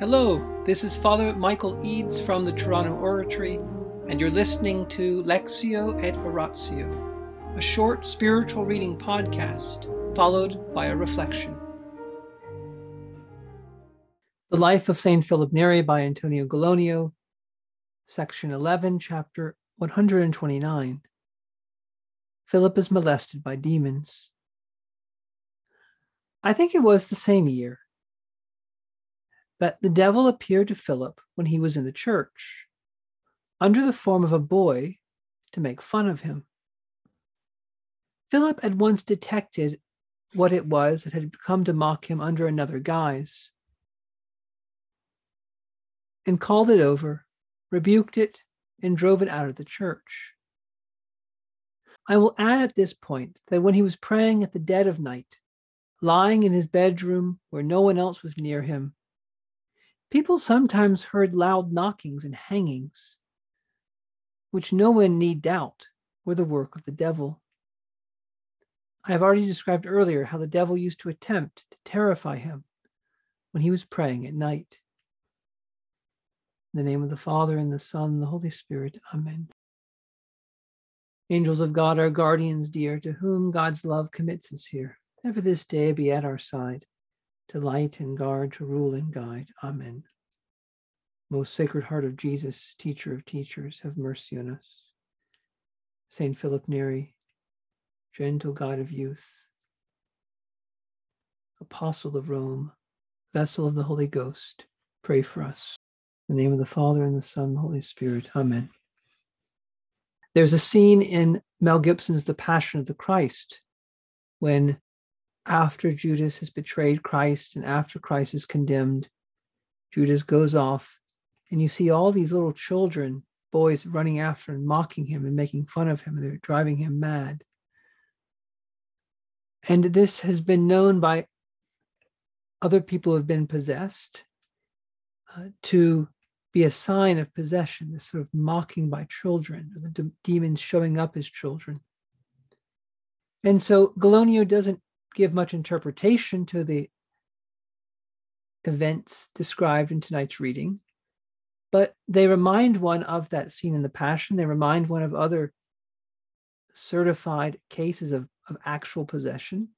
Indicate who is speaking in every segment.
Speaker 1: Hello, this is Father Michael Eades from the Toronto Oratory, and you're listening to Lectio et Oratio, a short spiritual reading podcast followed by a reflection. The Life of St. Philip Neri by Antonio Gallonio, section 11, chapter 129. Philip is molested by demons. I think it was the same year that the devil appeared to Philip when he was in the church, under the form of a boy, to make fun of him. Philip at once detected what it was that had come to mock him under another guise, and called it over, rebuked it, and drove it out of the church. I will add at this point that when he was praying at the dead of night, lying in his bedroom where no one else was near him, People sometimes heard loud knockings and hangings, which no one need doubt were the work of the devil. I have already described earlier how the devil used to attempt to terrify him when he was praying at night. In the name of the Father, and the Son, and the Holy Spirit. Amen. Angels of God, our guardians dear, to whom God's love commits us here, ever this day be at our side to light and guard, to rule and guide. Amen. Most Sacred Heart of Jesus, Teacher of Teachers, have mercy on us. Saint Philip Neri, gentle God of youth, Apostle of Rome, vessel of the Holy Ghost, pray for us. In the name of the Father, and the Son, and the Holy Spirit. Amen. There's a scene in Mel Gibson's The Passion of the Christ when after Judas has betrayed Christ and after Christ is condemned, Judas goes off, and you see all these little children, boys running after and mocking him and making fun of him. And they're driving him mad. And this has been known by other people who have been possessed uh, to be a sign of possession, this sort of mocking by children, the de- demons showing up as children. And so Gallonio doesn't give much interpretation to the events described in tonight's reading, but they remind one of that scene in the Passion. They remind one of other certified cases of, of actual possession.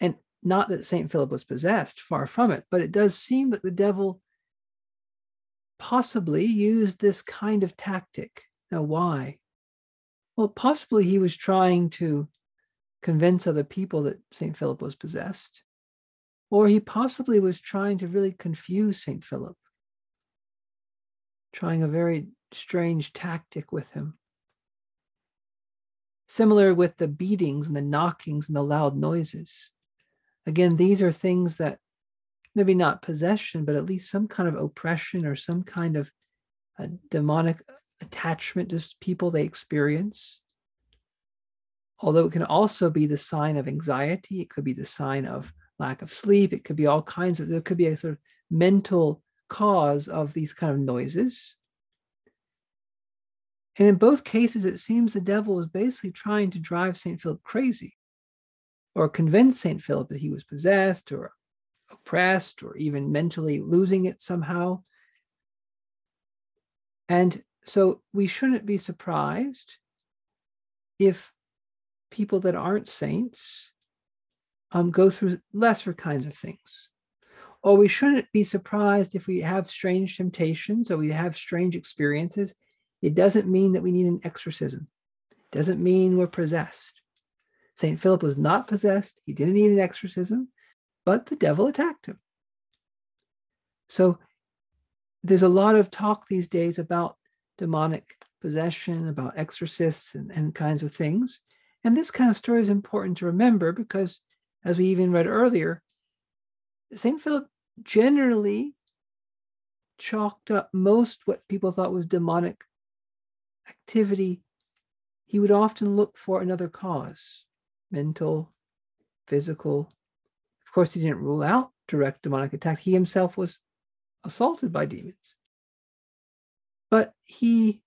Speaker 1: And not that St. Philip was possessed, far from it, but it does seem that the devil possibly used this kind of tactic. Now, why? Well, possibly he was trying to convince other people that St. Philip was possessed. Or he possibly was trying to really confuse St. Philip, trying a very strange tactic with him. Similar with the beatings and the knockings and the loud noises. Again, these are things that maybe not possession, but at least some kind of oppression or some kind of uh, demonic attachment to people they experience although it can also be the sign of anxiety, it could be the sign of lack of sleep, it could be all kinds of, there could be a sort of mental cause of these kind of noises. And in both cases, it seems the devil was basically trying to drive St. Philip crazy or convince St. Philip that he was possessed or oppressed or even mentally losing it somehow. And so we shouldn't be surprised if people that aren't saints um, go through lesser kinds of things. Or we shouldn't be surprised if we have strange temptations or we have strange experiences. It doesn't mean that we need an exorcism. It doesn't mean we're possessed. St. Philip was not possessed. He didn't need an exorcism, but the devil attacked him. So there's a lot of talk these days about demonic possession, about exorcists and, and kinds of things. And this kind of story is important to remember because, as we even read earlier, St. Philip generally chalked up most what people thought was demonic activity. He would often look for another cause mental, physical. Of course, he didn't rule out direct demonic attack. He himself was assaulted by demons. But he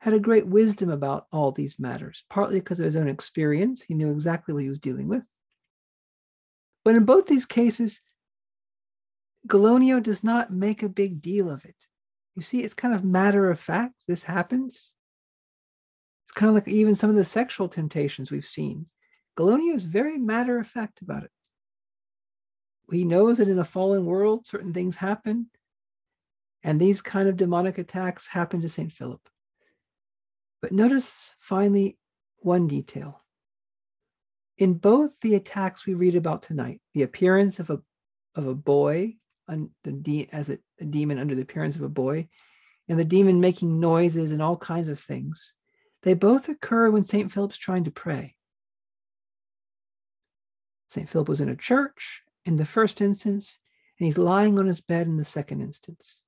Speaker 1: had a great wisdom about all these matters, partly because of his own experience. He knew exactly what he was dealing with. But in both these cases, Gallonio does not make a big deal of it. You see, it's kind of matter of fact. This happens. It's kind of like even some of the sexual temptations we've seen. Gallonio is very matter of fact about it. He knows that in a fallen world, certain things happen. And these kind of demonic attacks happen to St. Philip. But notice finally one detail. In both the attacks we read about tonight, the appearance of a, of a boy un, the de- as a, a demon under the appearance of a boy, and the demon making noises and all kinds of things, they both occur when St. Philip's trying to pray. St. Philip was in a church in the first instance, and he's lying on his bed in the second instance.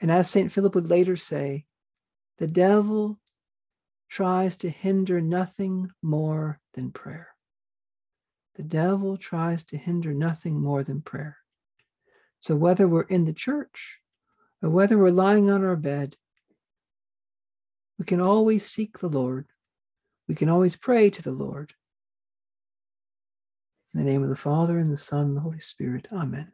Speaker 1: And as St. Philip would later say, the devil tries to hinder nothing more than prayer. The devil tries to hinder nothing more than prayer. So whether we're in the church or whether we're lying on our bed, we can always seek the Lord. We can always pray to the Lord. In the name of the Father, and the Son, and the Holy Spirit. Amen.